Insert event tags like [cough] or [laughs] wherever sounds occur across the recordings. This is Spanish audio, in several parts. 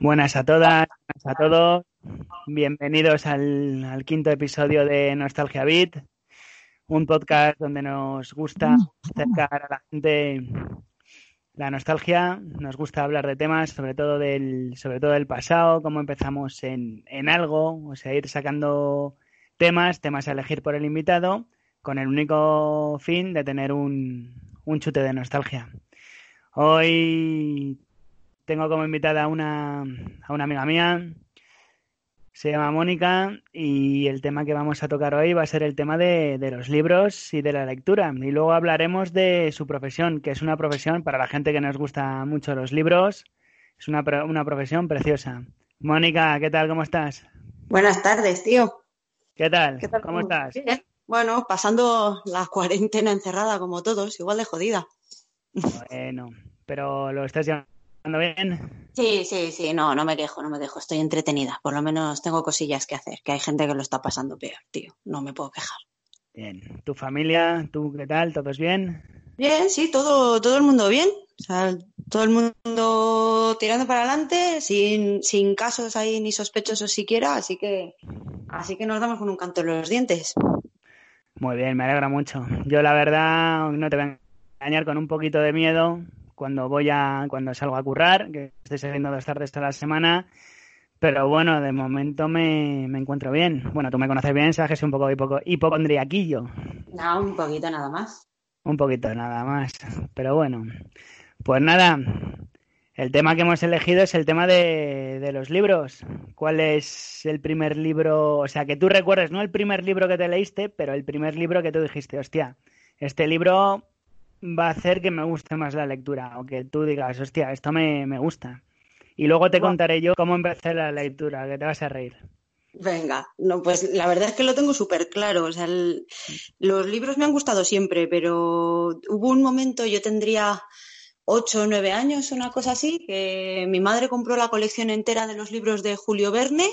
Buenas a todas, buenas a todos. Bienvenidos al, quinto episodio de Nostalgia Beat, un podcast donde nos gusta acercar a la gente la nostalgia, nos gusta hablar de temas, sobre todo del, sobre todo del pasado, cómo empezamos en, en algo, o sea, ir sacando temas, temas a elegir por el invitado, con el único fin de tener un, un chute de nostalgia. Hoy tengo como invitada a una, a una amiga mía, se llama Mónica y el tema que vamos a tocar hoy va a ser el tema de, de, los libros y de la lectura. Y luego hablaremos de su profesión, que es una profesión para la gente que nos gusta mucho los libros, es una, una profesión preciosa. Mónica, ¿qué tal? ¿Cómo estás? Buenas tardes, tío. ¿Qué tal? ¿Qué tal? ¿Cómo estás? Bien. Bueno, pasando la cuarentena encerrada como todos, igual de jodida. Bueno, pero lo estás llevando bien? Sí, sí, sí, no, no me quejo, no me dejo, estoy entretenida. Por lo menos tengo cosillas que hacer, que hay gente que lo está pasando peor, tío. No me puedo quejar. Bien. ¿Tu familia, tú qué tal? ¿Todos bien? Bien, sí, todo, todo el mundo bien. O sea, todo el mundo tirando para adelante, sin, sin casos ahí ni sospechosos siquiera, así que, así que nos damos con un canto en los dientes. Muy bien, me alegra mucho. Yo la verdad no te voy a engañar con un poquito de miedo, cuando voy a, cuando salgo a currar, que estoy saliendo dos tardes toda la semana. Pero bueno, de momento me, me encuentro bien. Bueno, tú me conoces bien, sabes que soy un poco hipoco, hipocondriaquillo. No, un poquito nada más. Un poquito nada más. Pero bueno, pues nada, el tema que hemos elegido es el tema de, de, los libros. ¿Cuál es el primer libro? O sea, que tú recuerdes, no el primer libro que te leíste, pero el primer libro que tú dijiste, hostia, este libro va a hacer que me guste más la lectura o que tú digas, hostia, esto me, me gusta. Y luego te contaré yo cómo empecé la lectura, que te vas a reír. Venga, no, pues la verdad es que lo tengo súper claro. O sea, el, los libros me han gustado siempre, pero hubo un momento, yo tendría ocho o nueve años, una cosa así, que mi madre compró la colección entera de los libros de Julio Verne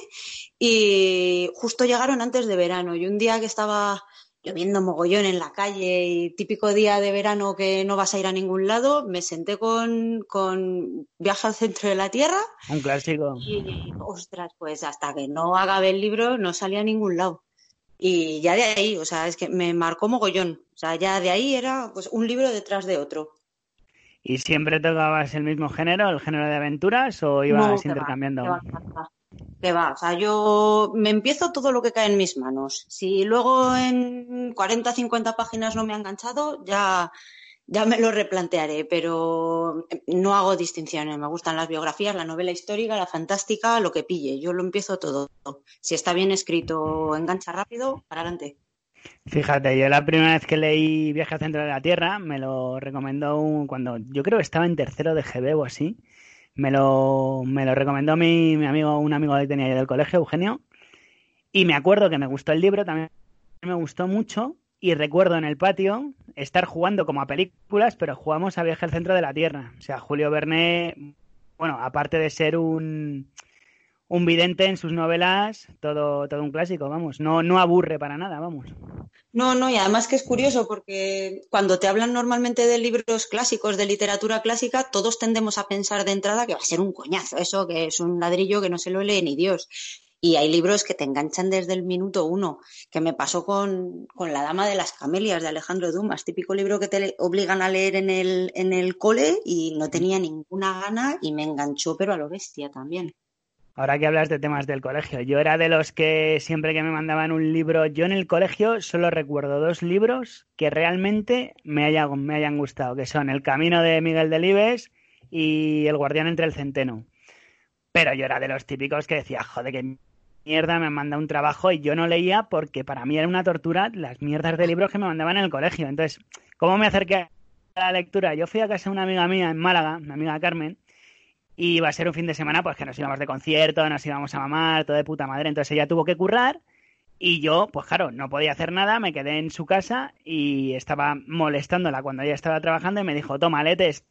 y justo llegaron antes de verano. Y un día que estaba lloviendo mogollón en la calle y típico día de verano que no vas a ir a ningún lado, me senté con, con Viaje al centro de la Tierra. Un clásico. Y, ostras, pues hasta que no acabé el libro no salía a ningún lado. Y ya de ahí, o sea, es que me marcó mogollón. O sea, ya de ahí era pues un libro detrás de otro. ¿Y siempre tocabas el mismo género, el género de aventuras, o ibas no, intercambiando? Va, va, que va, o sea, yo me empiezo todo lo que cae en mis manos. Si luego en 40, 50 páginas no me ha enganchado, ya, ya me lo replantearé, pero no hago distinciones. Me gustan las biografías, la novela histórica, la fantástica, lo que pille. Yo lo empiezo todo. Si está bien escrito, engancha rápido, para adelante. Fíjate, yo la primera vez que leí Viaje al centro de la Tierra me lo recomendó un, cuando yo creo que estaba en tercero de GB o así me lo, me lo recomendó mi, mi amigo, un amigo que tenía yo del colegio, Eugenio, y me acuerdo que me gustó el libro, también me gustó mucho, y recuerdo en el patio estar jugando como a películas, pero jugamos a Viaje al Centro de la Tierra. O sea, Julio Verne, bueno, aparte de ser un, un vidente en sus novelas, todo, todo un clásico, vamos. No, no aburre para nada, vamos. No, no, y además que es curioso porque cuando te hablan normalmente de libros clásicos, de literatura clásica, todos tendemos a pensar de entrada que va a ser un coñazo, eso que es un ladrillo que no se lo lee ni Dios. Y hay libros que te enganchan desde el minuto uno, que me pasó con, con La Dama de las Camelias de Alejandro Dumas, típico libro que te obligan a leer en el, en el cole y no tenía ninguna gana y me enganchó, pero a lo bestia también. Ahora que hablas de temas del colegio, yo era de los que siempre que me mandaban un libro, yo en el colegio solo recuerdo dos libros que realmente me hayan, me hayan gustado, que son El Camino de Miguel Delibes y El Guardián entre el Centeno. Pero yo era de los típicos que decía, joder, qué mierda me manda un trabajo y yo no leía porque para mí era una tortura las mierdas de libros que me mandaban en el colegio. Entonces, ¿cómo me acerqué a la lectura? Yo fui a casa de una amiga mía en Málaga, mi amiga Carmen, y iba a ser un fin de semana pues que nos íbamos de concierto, nos íbamos a mamar, todo de puta madre. Entonces ella tuvo que currar y yo, pues claro, no podía hacer nada, me quedé en su casa y estaba molestándola cuando ella estaba trabajando y me dijo, toma, letes.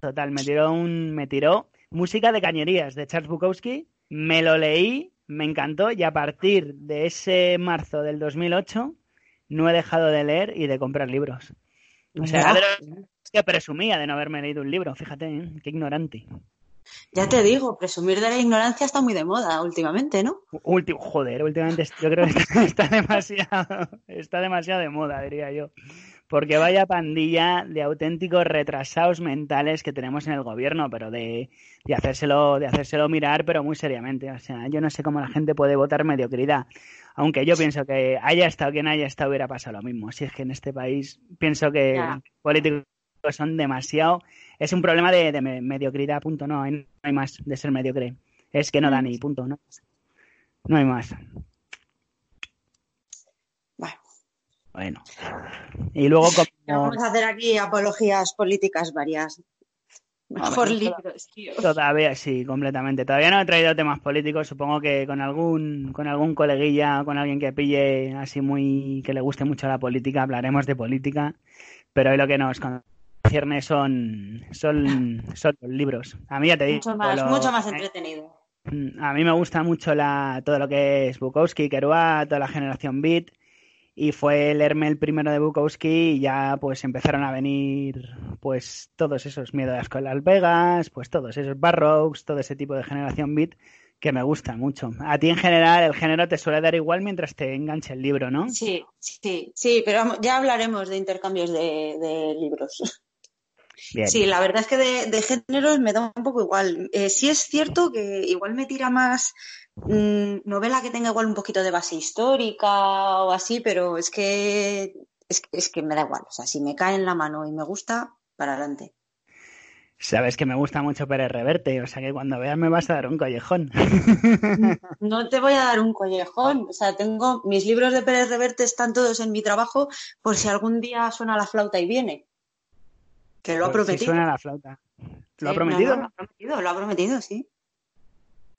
Total, me tiró un, me tiró música de cañerías de Charles Bukowski, me lo leí, me encantó y a partir de ese marzo del 2008 no he dejado de leer y de comprar libros. O sea, de los que presumía de no haberme leído un libro, fíjate, ¿eh? qué ignorante. Ya te digo, presumir de la ignorancia está muy de moda últimamente, ¿no? Último, joder, últimamente yo creo que [laughs] está, demasiado, está demasiado de moda, diría yo. Porque vaya pandilla de auténticos retrasados mentales que tenemos en el gobierno, pero de, de, hacérselo, de hacérselo mirar, pero muy seriamente. O sea, yo no sé cómo la gente puede votar mediocridad. Aunque yo pienso que haya estado quien haya estado, hubiera pasado lo mismo. Si es que en este país pienso que políticos son demasiado. Es un problema de, de mediocridad, punto. No hay, no hay más de ser mediocre. Es que no da ni punto, ¿no? No hay más. Bueno. Y luego como... Vamos a hacer aquí apologías políticas varias. Mejor libros, tío. Todavía sí, completamente. Todavía no he traído temas políticos. Supongo que con algún, con algún coleguilla, con alguien que pille así muy, que le guste mucho la política, hablaremos de política. Pero hoy lo que nos concierne son, son, son los libros. A mí ya te digo. Mucho más, mucho más entretenido. A mí me gusta mucho la, todo lo que es Bukowski, Kerouac, toda la generación Beat y fue leerme el primero de Bukowski y ya pues empezaron a venir pues todos esos miedo a las escuelas Vegas, pues todos esos Barrocks, todo ese tipo de generación beat que me gusta mucho. A ti en general el género te suele dar igual mientras te enganche el libro, ¿no? Sí, sí, sí, pero ya hablaremos de intercambios de, libros. Sí, la verdad es que de, géneros me da un poco igual. Eh, sí es cierto que igual me tira más Mm, novela que tenga igual un poquito de base histórica o así, pero es que, es, que me da igual. O sea, si me cae en la mano y me gusta, para adelante. Sabes que me gusta mucho Pérez Reverte, o sea que cuando veas me vas a dar un collejón. [laughs] No te voy a dar un collejón, o sea, tengo mis libros de Pérez Reverte están todos en mi trabajo por si algún día suena la flauta y viene. Que lo ha prometido. Si suena la flauta. ¿Lo ha prometido? lo ha prometido, lo ha prometido, sí.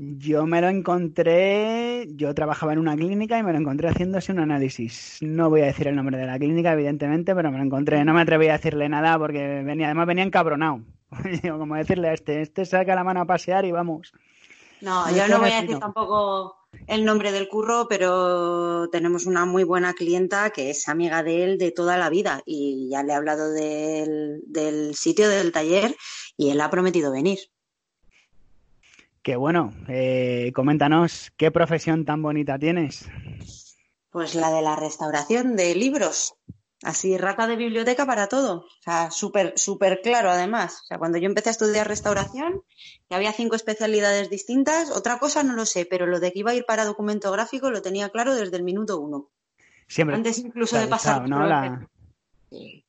Yo me lo encontré, yo trabajaba en una clínica y me lo encontré haciéndose un análisis. No voy a decir el nombre de la clínica, evidentemente, pero me lo encontré. No me atreví a decirle nada porque venía, además venía encabronado. [laughs] Como decirle a este, este saca la mano a pasear y vamos. No, yo no voy a decir tampoco el nombre del curro, pero tenemos una muy buena clienta que es amiga de él de toda la vida y ya le he hablado del, del sitio del taller y él ha prometido venir que bueno, eh, coméntanos qué profesión tan bonita tienes. Pues la de la restauración de libros. Así, rata de biblioteca para todo. O sea, súper, súper claro además. O sea, cuando yo empecé a estudiar restauración, que había cinco especialidades distintas, otra cosa no lo sé, pero lo de que iba a ir para documento gráfico lo tenía claro desde el minuto uno. Siempre. Antes incluso de pasar. ¿no? La... Sí.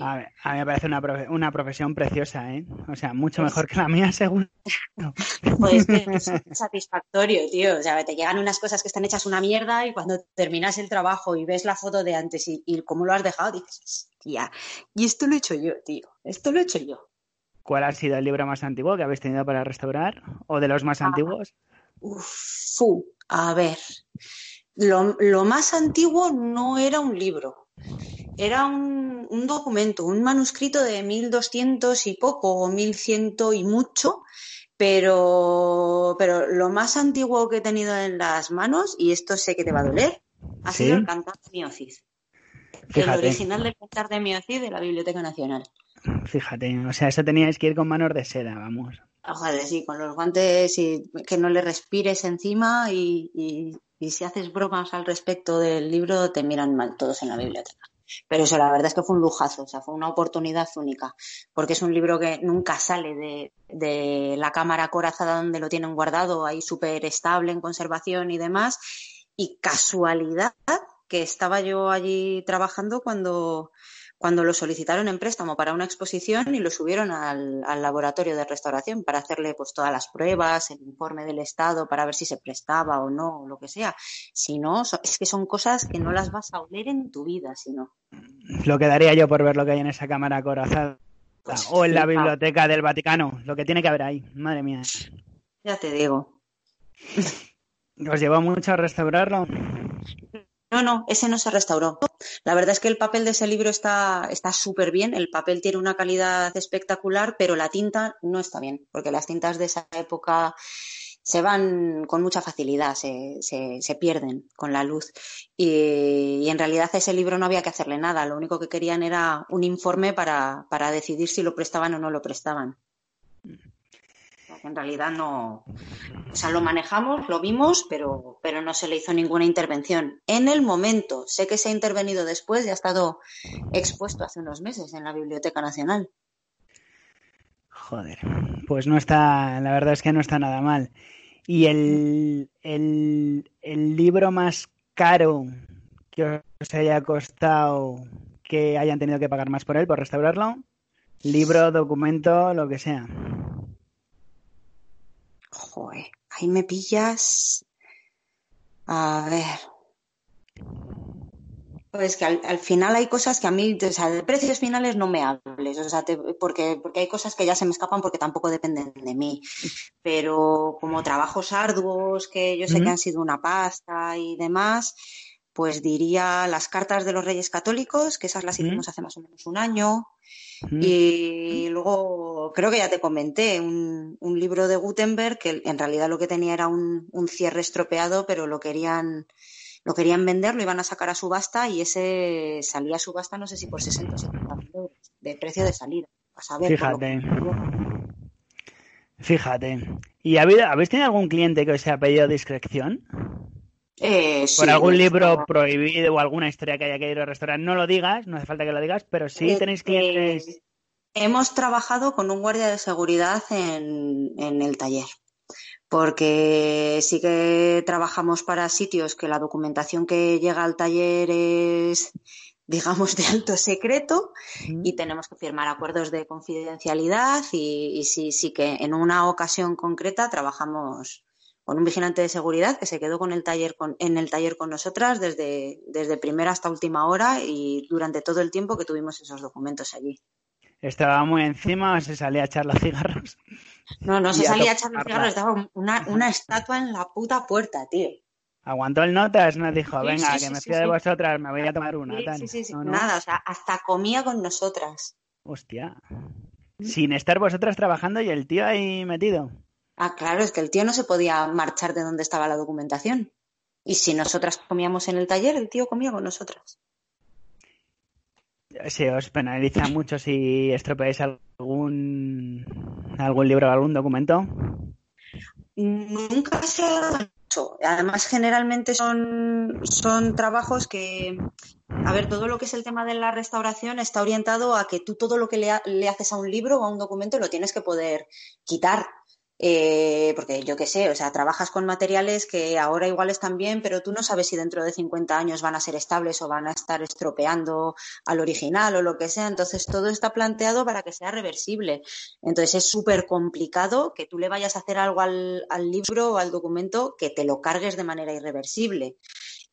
A, mí me parece una, una, profesión preciosa, ¿eh? O sea, mucho pues mejor que la mía, [laughs] seguro. Pues es satisfactorio, tío. O sea, te llegan unas cosas que están hechas una mierda y cuando terminas el trabajo y ves la foto de antes y, cómo lo has dejado, dices, tía, y esto lo he hecho yo, tío. Esto lo he hecho yo. ¿Cuál ha sido el libro más antiguo que habéis tenido para restaurar? ¿O de los más ah. antiguos? Uf, a ver. Lo, lo más antiguo no era un libro era un, un, documento, un manuscrito de 1200 y poco, o 1100 y mucho, pero, pero lo más antiguo que he tenido en las manos, y esto sé que te va a doler, ha sido el Cantar de Miocid. El original del Cantar de Miocid de la Biblioteca Nacional. Fíjate, o sea, eso teníais que ir con manos de seda, vamos. Ojalá, sí, con los guantes y que no le respires encima y, y, y si haces bromas al respecto del libro te miran mal todos en la biblioteca. Pero eso, la verdad es que fue un lujazo, o sea, fue una oportunidad única, porque es un libro que nunca sale de, de la cámara acorazada donde lo tienen guardado, ahí súper estable en conservación y demás. Y casualidad que estaba yo allí trabajando cuando, cuando lo solicitaron en préstamo para una exposición y lo subieron al, laboratorio de restauración para hacerle pues todas las pruebas, el informe del estado para ver si se prestaba o no, o lo que sea. Si no, es que son cosas que no las vas a oler en tu vida, si no. Lo que daría yo por ver lo que hay en esa cámara corazada pues o en la biblioteca del Vaticano, lo que tiene que haber ahí, madre mía. Ya te digo. [laughs] ¿Os llevó mucho a restaurarlo? No, no, ese no se restauró. La verdad es que el papel de ese libro está súper bien, el papel tiene una calidad espectacular, pero la tinta no está bien, porque las tintas de esa época se van con mucha facilidad, se, se, pierden con la luz. Y, en realidad a ese libro no había que hacerle nada, lo único que querían era un informe para, para decidir si lo prestaban o no lo prestaban. En realidad no, o sea, lo manejamos, lo vimos, pero, pero no se le hizo ninguna intervención. En el momento, sé que se ha intervenido después y ha estado expuesto hace unos meses en la Biblioteca Nacional. Joder, pues no está, la verdad es que no está nada mal. ¿Y el, el, el libro más caro que os haya costado que hayan tenido que pagar más por él, por restaurarlo? Libro, documento, lo que sea. Joder, ahí me pillas. A ver. Pues que al, final hay cosas que a mí, o sea, de precios finales no me hables, o sea, porque, porque hay cosas que ya se me escapan porque tampoco dependen de mí. Pero como trabajos arduos, que yo sé que han sido una pasta y demás, pues diría las cartas de los Reyes Católicos, que esas las hicimos hace más o menos un año. Y luego, creo que ya te comenté, un, libro de Gutenberg que en realidad lo que tenía era un, cierre estropeado, pero lo querían, lo querían vender, lo iban a sacar a subasta y ese salía a subasta no sé si por 60 o 70 euros de precio de salida. Fíjate. Fíjate. ¿Y habéis tenido algún cliente que os haya pedido discreción? Eh, por algún libro prohibido o alguna historia que haya que ir al restaurante, no lo digas, no hace falta que lo digas, pero sí eh, tenéis clientes. Eh, hemos trabajado con un guardia de seguridad en, en el taller, porque sí que trabajamos para sitios que la documentación que llega al taller es [laughs] digamos, de alto secreto y tenemos que firmar acuerdos de confidencialidad y, y, sí, sí que en una ocasión concreta trabajamos con un vigilante de seguridad que se quedó con el taller con, en el taller con nosotras desde, desde primera hasta última hora y durante todo el tiempo que tuvimos esos documentos allí. ¿Estaba muy encima o se salía a echar los cigarros? No, no se salía a echar los cigarros, estaba una, una estatua en la puta puerta, tío. Aguantó el notas, nos dijo, venga, que me fío de vosotras, me voy a tomar una. Sí, sí, sí, nada, o sea, hasta comía con nosotras. Hostia. Sin estar vosotras trabajando y el tío ahí metido. Ah, claro, es que el tío no se podía marchar de donde estaba la documentación. Y si nosotras comíamos en el taller, el tío comía con nosotras. ¿Se os penaliza mucho si estropeáis algún, algún libro o algún documento? Nunca se ha hecho. Además, generalmente son, son trabajos que, a ver, todo lo que es el tema de la restauración está orientado a que tú todo lo que le, le haces a un libro o a un documento lo tienes que poder quitar eh, porque yo qué sé, o sea, trabajas con materiales que ahora igual están bien, pero tú no sabes si dentro de 50 años van a ser estables o van a estar estropeando al original o lo que sea. Entonces, todo está planteado para que sea reversible. Entonces, es súper complicado que tú le vayas a hacer algo al, al libro o al documento que te lo cargues de manera irreversible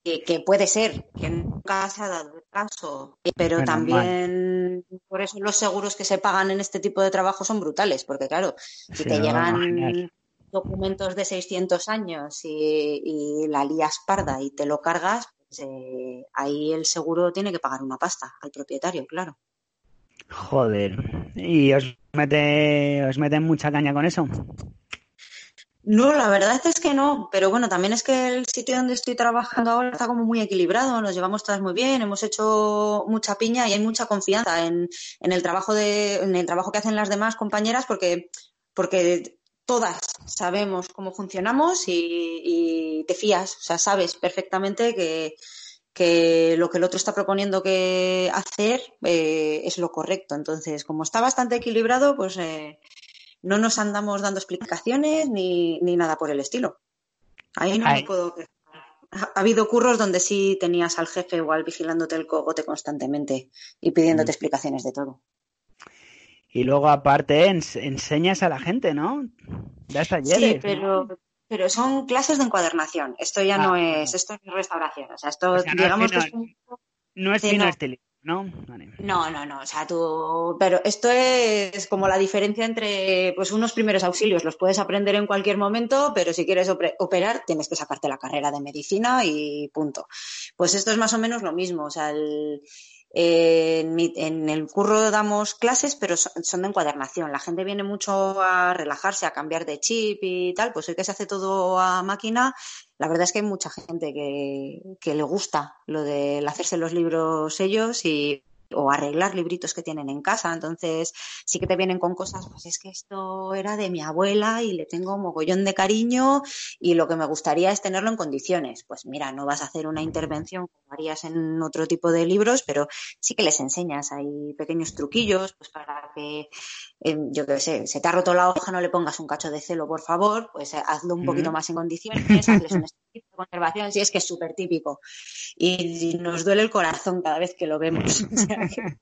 que, puede ser, que nunca se ha dado el caso, pero también por eso los seguros que se pagan en este tipo de trabajo son brutales, porque claro, si te llegan documentos de 600 años y, la lías parda y te lo cargas, pues, eh, ahí el seguro tiene que pagar una pasta al propietario, claro. Joder, ¿y os mete, os meten mucha caña con eso? No, la verdad es que no, pero bueno, también es que el sitio donde estoy trabajando ahora está como muy equilibrado, nos llevamos todas muy bien, hemos hecho mucha piña y hay mucha confianza en, en el trabajo de, en el trabajo que hacen las demás compañeras porque, porque todas sabemos cómo funcionamos y, te fías, o sea, sabes perfectamente que, que lo que el otro está proponiendo que hacer eh, es lo correcto. Entonces, como está bastante equilibrado, pues eh, no nos andamos dando explicaciones ni, ni nada por el estilo. Ahí no me puedo Ha, habido curros donde sí tenías al jefe o al vigilándote el cogote constantemente y pidiéndote mm. explicaciones de todo. Y luego, aparte, enseñas a la gente, ¿no? Das talleres. Sí, pero, pero son clases de encuadernación. Esto ya no ah, es, esto es restauración. O sea, esto, digamos que es un... No es fino no. ¿no? No, no. O sea, tú. Pero esto es como la diferencia entre pues unos primeros auxilios. Los puedes aprender en cualquier momento, pero si quieres operar, tienes que sacarte la carrera de medicina y punto. Pues esto es más o menos lo mismo. O sea, el, en, el curro damos clases, pero son, de encuadernación. La gente viene mucho a relajarse, a cambiar de chip y tal. Pues el que se hace todo a máquina, la verdad es que hay mucha gente que, le gusta lo de hacerse los libros ellos y, o arreglar libritos que tienen en casa. Entonces, sí que te vienen con cosas, pues es que esto era de mi abuela y le tengo mogollón de cariño y lo que me gustaría es tenerlo en condiciones. Pues mira, no vas a hacer una intervención como harías en otro tipo de libros, pero sí que les enseñas. Hay pequeños truquillos, pues para que, eh, yo qué sé, se te ha roto la hoja, no le pongas un cacho de celo, por favor, pues eh, hazlo un poquito más en condiciones, hazles un [laughs] conservación, sí, es que es súper típico. Y, nos duele el corazón cada vez que lo vemos. [laughs]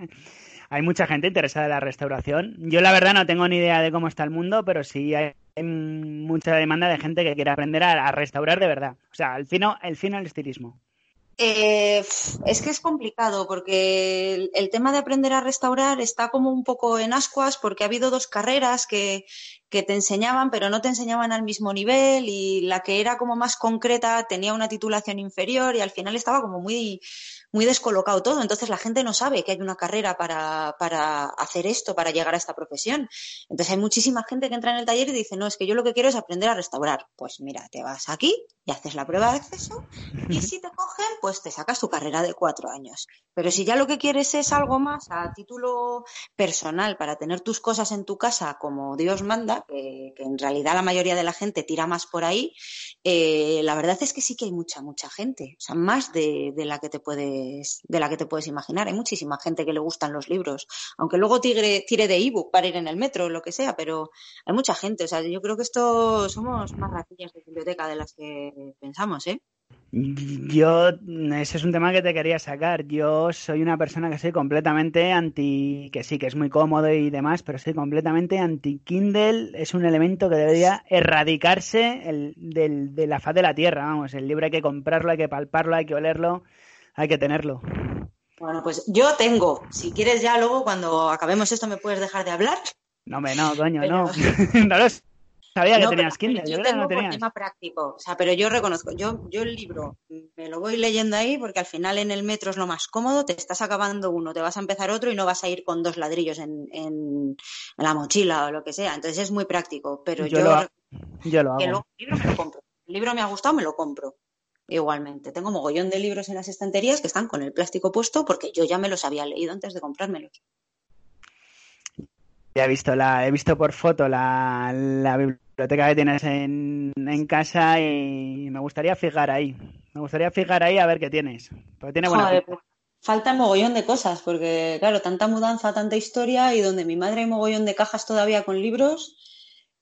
[laughs] hay mucha gente interesada en la restauración. Yo la verdad no tengo ni idea de cómo está el mundo, pero sí hay mucha demanda de gente que quiere aprender a, restaurar de verdad. O sea, el fino, el fino el estilismo. Eh, es que es complicado porque el, tema de aprender a restaurar está como un poco en ascuas porque ha habido dos carreras que, que, te enseñaban pero no te enseñaban al mismo nivel y la que era como más concreta tenía una titulación inferior y al final estaba como muy, muy descolocado todo. Entonces la gente no sabe que hay una carrera para, para, hacer esto, para llegar a esta profesión. Entonces hay muchísima gente que entra en el taller y dice, no, es que yo lo que quiero es aprender a restaurar. Pues mira, te vas aquí y haces la prueba de acceso y si te cogen, pues te sacas tu carrera de cuatro años. Pero si ya lo que quieres es algo más a título personal para tener tus cosas en tu casa como Dios manda, que, en realidad la mayoría de la gente tira más por ahí, eh, la verdad es que sí que hay mucha, mucha gente. O sea, más de, de la que te puede de la que te puedes imaginar. Hay muchísima gente que le gustan los libros, aunque luego tire, tire de ebook para ir en el metro o lo que sea, pero hay mucha gente. O sea, yo creo que esto somos más ratillas de biblioteca de las que pensamos, ¿eh? Yo, ese es un tema que te quería sacar. Yo soy una persona que soy completamente anti, que sí, que es muy cómodo y demás, pero soy completamente anti Kindle. Es un elemento que debería erradicarse el, del, de la faz de la tierra. Vamos, el libro hay que comprarlo, hay que palparlo, hay que olerlo hay que tenerlo. Bueno, pues yo tengo. Si quieres ya luego cuando acabemos esto me puedes dejar de hablar. No, me no, coño, no. [laughs] [laughs] no lo sabía que tenías Kindle. Yo, tengo no tenías. tema práctico. O sea, pero yo reconozco, yo, yo el libro me lo voy leyendo ahí porque al final en el metro es lo más cómodo. Te estás acabando uno, te vas a empezar otro y no vas a ir con dos ladrillos en, en, la mochila o lo que sea. Entonces es muy práctico. Pero yo, lo, yo lo hago. el libro me lo compro. El libro me ha gustado, me lo compro. Igualmente, tengo mogollón de libros en las estanterías que están con el plástico puesto porque yo ya me los había leído antes de comprármelos. Ya he visto la, he visto por foto la, biblioteca que tienes en, casa y me gustaría fijar ahí. Me gustaría fijar ahí a ver qué tienes. Porque tiene buena falta mogollón de cosas, porque claro, tanta mudanza, tanta historia y donde mi madre hay mogollón de cajas todavía con libros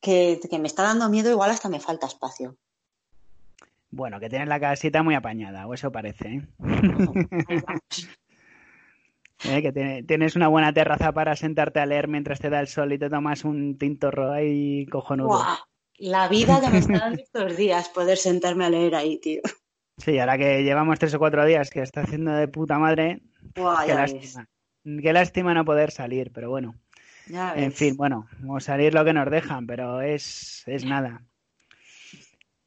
que, que me está dando miedo, igual hasta me falta espacio. Bueno, que tienes la casita muy apañada, o eso parece. ¿eh? [laughs] ¿Eh? que tienes una buena terraza para sentarte a leer mientras te da el sol y te tomas un tintorro ahí cojonudo. La vida que me está dando estos días poder sentarme a leer ahí, tío. Sí, ahora que llevamos tres o cuatro días que está haciendo de puta madre, qué lástima. Qué lástima no poder salir, pero bueno. en fin, bueno, vamos a salir lo que nos dejan, pero es, es nada.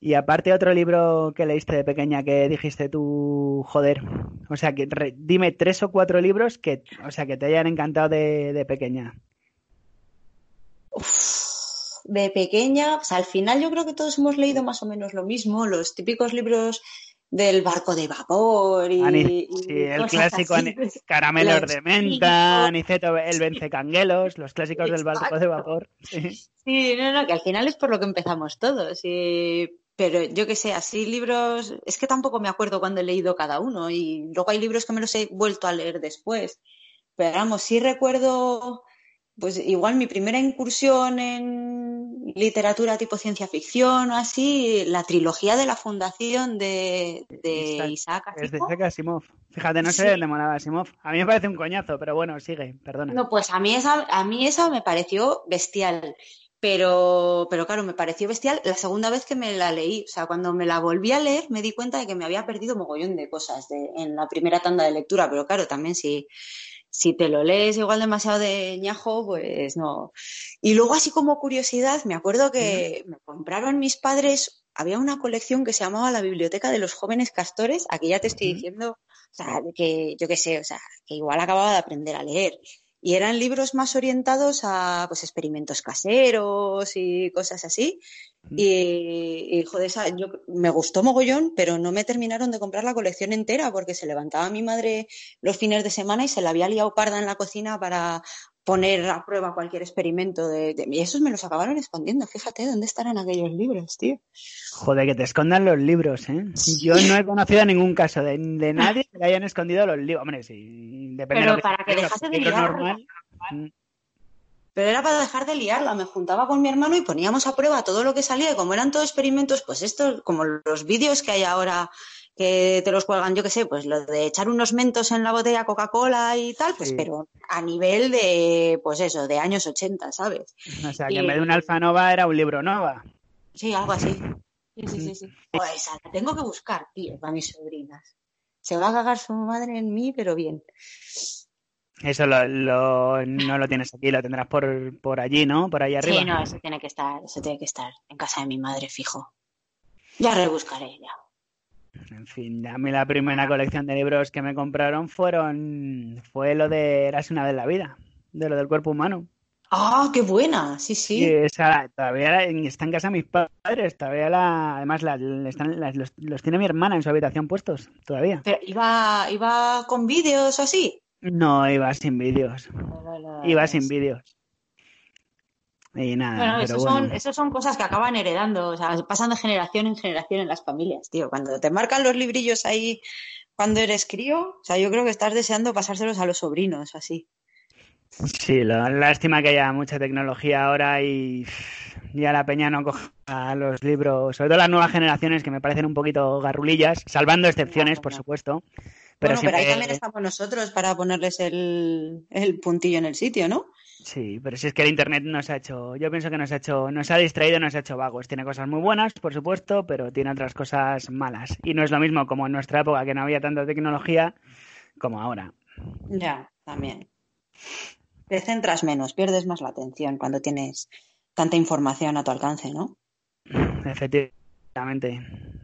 Y aparte otro libro que leíste de pequeña que dijiste tú, joder, o sea, que dime tres o cuatro libros que, o sea, que te hayan encantado de, pequeña. de pequeña, pues al final yo creo que todos hemos leído más o menos lo mismo, los típicos libros del barco de vapor y, sí, el clásico caramelos de [laughs] menta, Aniceto el vence canguelos, los clásicos del barco de vapor. Sí. sí. no, no, que al final es por lo que empezamos todos y pero yo que sé, así libros, es que tampoco me acuerdo cuando he leído cada uno y luego hay libros que me los he vuelto a leer después. Pero vamos, sí recuerdo, pues igual mi primera incursión en literatura tipo ciencia ficción o así, la trilogía de la fundación de, Isaac Asimov. Es de Isaac Asimov. Fíjate, no sé de molaba Asimov. A mí me parece un coñazo, pero bueno, sigue, perdona. No, pues a mí esa, a mí esa me pareció bestial. Pero, pero claro, me pareció bestial la segunda vez que me la leí. O sea, cuando me la volví a leer me di cuenta de que me había perdido mogollón de cosas en la primera tanda de lectura. Pero claro, también si, si te lo lees igual demasiado de ñajo, pues no. Y luego, así como curiosidad, me acuerdo que me compraron mis padres, había una colección que se llamaba La Biblioteca de los Jóvenes Castores. Aquí ya te estoy diciendo, o sea, que yo qué sé, o sea, que igual acababa de aprender a leer y eran libros más orientados a pues experimentos caseros y cosas así. Mm. Y, joder, yo, me gustó mogollón, pero no me terminaron de comprar la colección entera porque se levantaba mi madre los fines de semana y se la había liado parda en la cocina para poner a prueba cualquier experimento de, y esos me los acabaron escondiendo. Fíjate dónde estarán aquellos libros, tío. Joder, que te escondan los libros, ¿eh? Yo no he conocido ningún caso de, nadie que le hayan escondido los libros. Hombre, sí, depende Pero para que, dejase de liarla. Pero era para dejar de liarla. Me juntaba con mi hermano y poníamos a prueba todo lo que salía. Y como eran todos experimentos, pues esto, como los vídeos que hay ahora que te los cuelgan, yo qué sé, pues lo de echar unos mentos en la botella Coca-Cola y tal, pues pero a nivel de, pues eso, de años 80, ¿sabes? O sea, que en vez de un Alfanova era un libro Nova. Sí, algo así. Sí, sí, sí, sí. Pues la tengo que buscar, tío, para mis sobrinas. Se va a cagar su madre en mí, pero bien. Eso lo, no lo tienes aquí, lo tendrás por, por allí, ¿no? Por ahí arriba. Sí, no, eso tiene que estar, eso tiene que estar en casa de mi madre, fijo. Ya rebuscaré, ya. En fin, a mí la primera colección de libros que me compraron fueron fue lo de Eras una vez la vida, de lo del cuerpo humano. ¡Ah, qué buena! Sí, sí. esa, todavía está en casa mis padres, todavía la, además la, los, tiene mi hermana en su habitación puestos, todavía. ¿Pero iba, iba con vídeos o así? No, iba sin vídeos. Iba sin vídeos. Y nada, bueno, eso, Son, eso son cosas que acaban heredando, o sea, pasan de generación en generación en las familias, tío. Cuando te marcan los librillos ahí cuando eres crío, o sea, yo creo que estás deseando pasárselos a los sobrinos, así. Sí, lástima que haya mucha tecnología ahora y ya la peña no coja los libros, sobre todo las nuevas generaciones que me parecen un poquito garrulillas, salvando excepciones, por supuesto. Pero, pero ahí también estamos nosotros para ponerles el, el puntillo en el sitio, ¿no? Sí, pero si es que el internet nos ha hecho, yo pienso que nos ha hecho, nos ha distraído, nos ha hecho vagos. Tiene cosas muy buenas, por supuesto, pero tiene otras cosas malas. Y no es lo mismo como en nuestra época que no había tanta tecnología como ahora. Ya, también. Te centras menos, pierdes más la atención cuando tienes tanta información a tu alcance, ¿no? Efectivamente.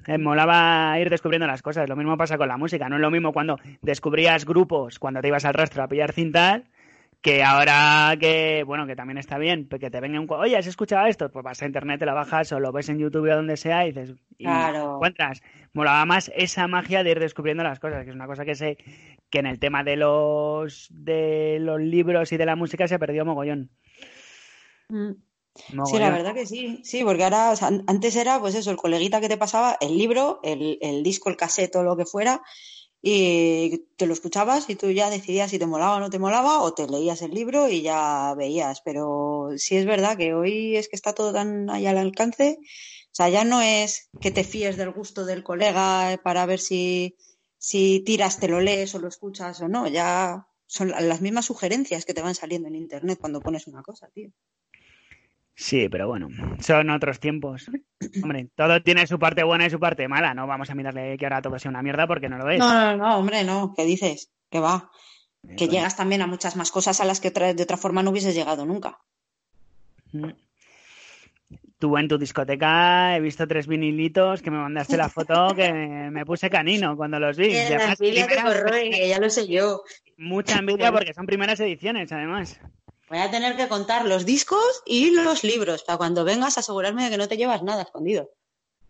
Eh, molaba ir descubriendo las cosas. Lo mismo pasa con la música. No es lo mismo cuando descubrías grupos, cuando te ibas al rastro a pillar cintas, que ahora que, bueno, que también está bien, que te venga un... Oye, ¿has escuchado esto? Pues vas a internet, te la bajas o lo ves en YouTube o donde sea y dices... Y claro. encuentras. Molaba más esa magia de ir descubriendo las cosas, que es una cosa que sé que en el tema de los, de los libros y de la música se ha perdido mogollón. Mm. Sí, la verdad que sí, sí, porque ahora, antes era pues eso, el coleguita que te pasaba, el libro, el, el disco, el cassette o lo que fuera, y te lo escuchabas y tú ya decidías si te molaba o no te molaba o te leías el libro y ya veías. Pero sí es verdad que hoy es que está todo tan ahí al alcance. O sea, ya no es que te fíes del gusto del colega para ver si, si tiras, te lo lees o lo escuchas o no. Ya son las mismas sugerencias que te van saliendo en internet cuando pones una cosa, tío. Sí, pero bueno, son otros tiempos. Hombre, todo tiene su parte buena y su parte mala. No vamos a mirarle que ahora todo sea una mierda porque no lo es. No, no, no, hombre, no. ¿Qué dices? Que va. Eh, que llegas también a muchas más cosas a las que de otra forma no hubieses llegado nunca. Mm. Tú en tu discoteca he visto tres vinilitos que me mandaste la foto que me, puse canino cuando los vi. [laughs] Ya lo sé yo. Mucha envidia porque son primeras ediciones, además. Voy a tener que contar los discos y los libros para cuando vengas asegurarme de que no te llevas nada escondido.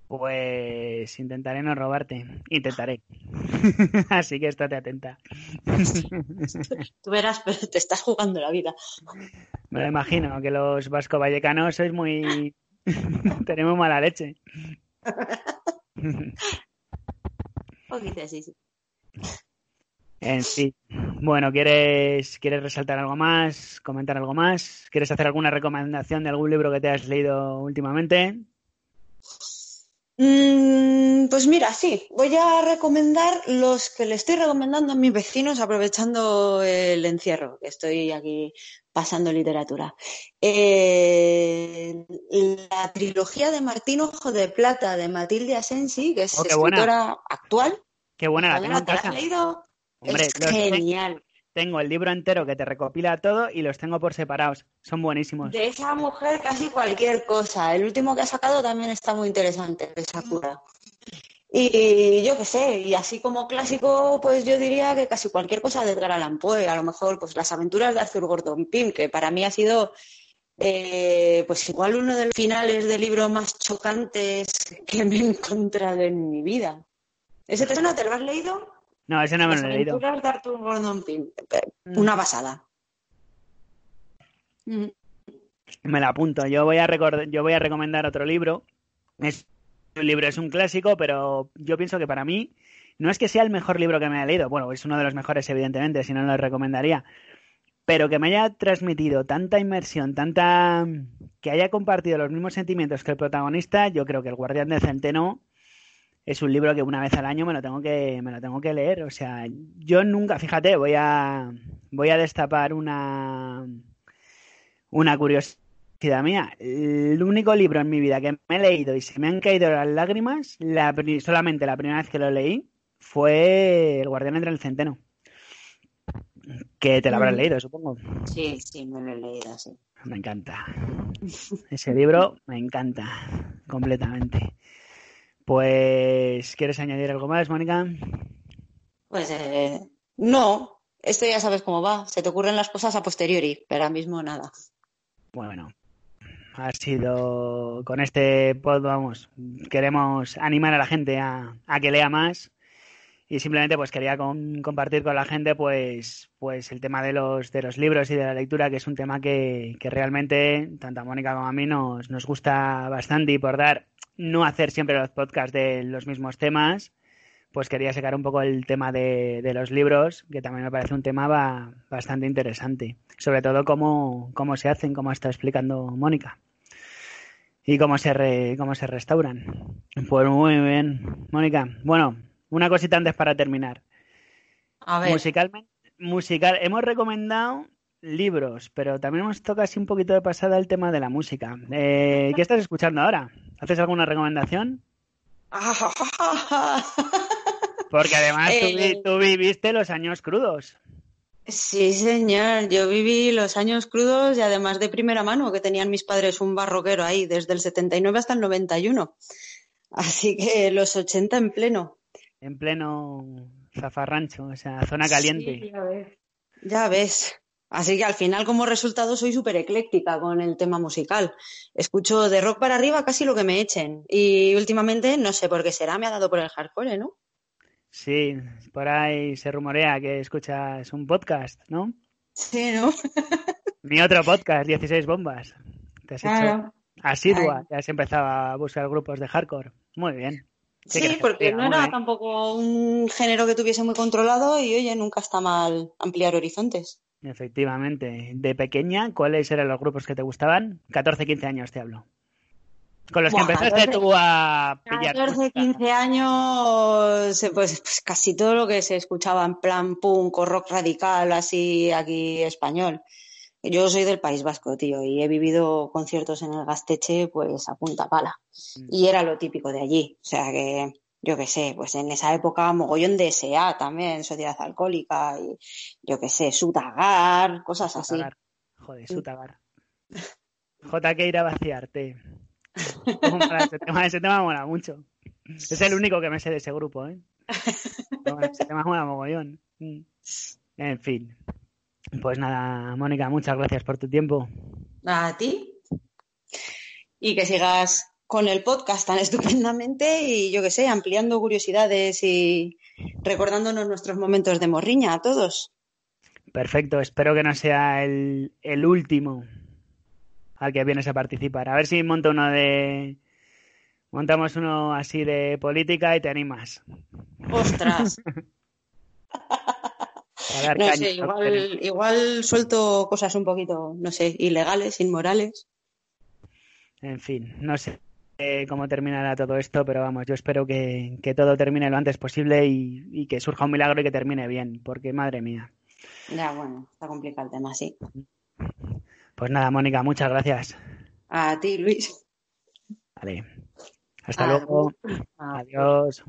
Pues intentaré no robarte. Intentaré. [laughs] Así que estate atenta. [laughs] Tú verás, pero te estás jugando la vida. Me lo imagino, que los vasco vallecanos sois muy. [laughs] Tenemos mala leche. Poquito, sí, sí. En sí. Bueno, ¿quieres, ¿quieres resaltar algo más? ¿Comentar algo más? ¿Quieres hacer alguna recomendación de algún libro que te has leído últimamente? Mm, pues mira, sí, voy a recomendar los que le estoy recomendando a mis vecinos aprovechando el encierro, que estoy aquí pasando literatura. Eh, la trilogía de Martín Ojo de Plata de Matilde Asensi, que es oh, escritora actual. Qué buena, la tengo has leído? Hombre, genial. Tengo el libro entero que te recopila todo y los tengo por separados. Son buenísimos. De esa mujer casi cualquier cosa. El último que ha sacado también está muy interesante, de Sakura. Y yo qué sé, y así como clásico, pues yo diría que casi cualquier cosa de Edgar Allan Poe. A lo mejor, pues las aventuras de Arthur Gordon Pym, que para mí ha sido eh, pues igual uno de los finales de libro más chocantes que me he encontrado en mi vida. ¿Ese te suena? ¿Te lo has leído? No, ese no me lo he leído. Gordon Pym. Mm. Una pasada. Mm. Me la apunto. Yo voy a yo voy a recomendar otro libro. Es un libro, es un clásico, pero yo pienso que para mí no es que sea el mejor libro que me haya leído. Bueno, es uno de los mejores, evidentemente, si no lo recomendaría. Pero que me haya transmitido tanta inmersión, tanta. que haya compartido los mismos sentimientos que el protagonista, yo creo que El Guardián de Centeno es un libro que una vez al año me lo tengo que, me lo tengo que leer. O sea, yo nunca, fíjate, voy a, voy a destapar una, una curiosidad mía. El único libro en mi vida que me he leído y se me han caído las lágrimas, la, solamente la primera vez que lo leí, fue El Guardián entre el Centeno. Que te lo habrás mm. leído, supongo. Sí, sí, me lo he leído, sí. Me encanta. Ese libro me encanta completamente. Pues, ¿quieres añadir algo más, Mónica? Pues eh, no, esto ya sabes cómo va. Se te ocurren las cosas a posteriori, pero ahora mismo nada. Bueno, ha sido con este pod, vamos, queremos animar a la gente a, que lea más y simplemente pues quería compartir con la gente pues pues el tema de los de los libros y de la lectura que es un tema que, que realmente tanto a Mónica como a mí nos, nos gusta bastante y por dar no hacer siempre los podcasts de los mismos temas, pues quería sacar un poco el tema de, los libros, que también me parece un tema bastante interesante. Sobre todo cómo, cómo se hacen, como está explicando Mónica. Y cómo se, cómo se restauran. Pues muy bien, Mónica. Bueno, una cosita antes para terminar. A ver. Musicalmente, musical, hemos recomendado libros, pero también hemos tocado así un poquito de pasada el tema de la música. Eh, ¿Qué estás escuchando ahora? ¿Haces alguna recomendación? [laughs] Porque además eh, tú, viviste los años crudos. Sí, señor. Yo viví los años crudos y además de primera mano, que tenían mis padres un barroquero ahí, desde el 79 hasta el 91. Así que los 80 en pleno. En pleno zafarrancho, o sea, zona caliente. ya ves. Ya ves. Así que al final, como resultado, soy súper ecléctica con el tema musical. Escucho de rock para arriba casi lo que me echen. Y últimamente, no sé por qué será, me ha dado por el hardcore, ¿no? Sí, por ahí se rumorea que escuchas un podcast, ¿no? Sí, ¿no? [laughs] Mi otro podcast, 16 bombas. Te has hecho asidua, ya has empezado a buscar grupos de hardcore. Muy bien. Sí, porque no era tampoco un género que tuviese muy controlado y oye, nunca está mal ampliar horizontes. Efectivamente. De pequeña, ¿cuáles eran los grupos que te gustaban? 14, 15 años te hablo. Con los que empezaste tú a pillar. 14, 15 años, eh, pues, pues, casi todo lo que se escuchaba en plan punk o rock radical, así aquí español. Yo soy del País Vasco, tío, y he vivido conciertos en el Gasteche, pues a punta pala. Mm. Y era lo típico de allí. O sea que yo qué sé, pues en esa época mogollón de SA también, sociedad alcohólica, y yo qué sé, Sutagar, cosas así. Joder, Sutagar. J que ir a vaciarte. ese, tema, ese tema mola mucho. Es el único que me sé de ese grupo, ¿eh? ese tema mola mogollón. En fin. Pues nada, Mónica, muchas gracias por tu tiempo. A ti. Y que sigas con el podcast tan [laughs] estupendamente y yo qué sé, ampliando curiosidades y recordándonos nuestros momentos de morriña a todos. Perfecto, espero que no sea el, el último al que vienes a participar. A ver si monto uno de... Montamos uno así de política y te animas. ¡Ostras! [laughs] [laughs] no sé, igual, igual suelto cosas un poquito, no sé, ilegales, inmorales. En fin, no sé cómo terminará todo esto, pero vamos, yo espero que, todo termine lo antes posible y, que surja un milagro y que termine bien, porque madre mía. Ya, bueno, está complicado el tema, sí. Pues nada, Mónica, muchas gracias. A ti, Luis. Vale. Hasta luego. Adiós.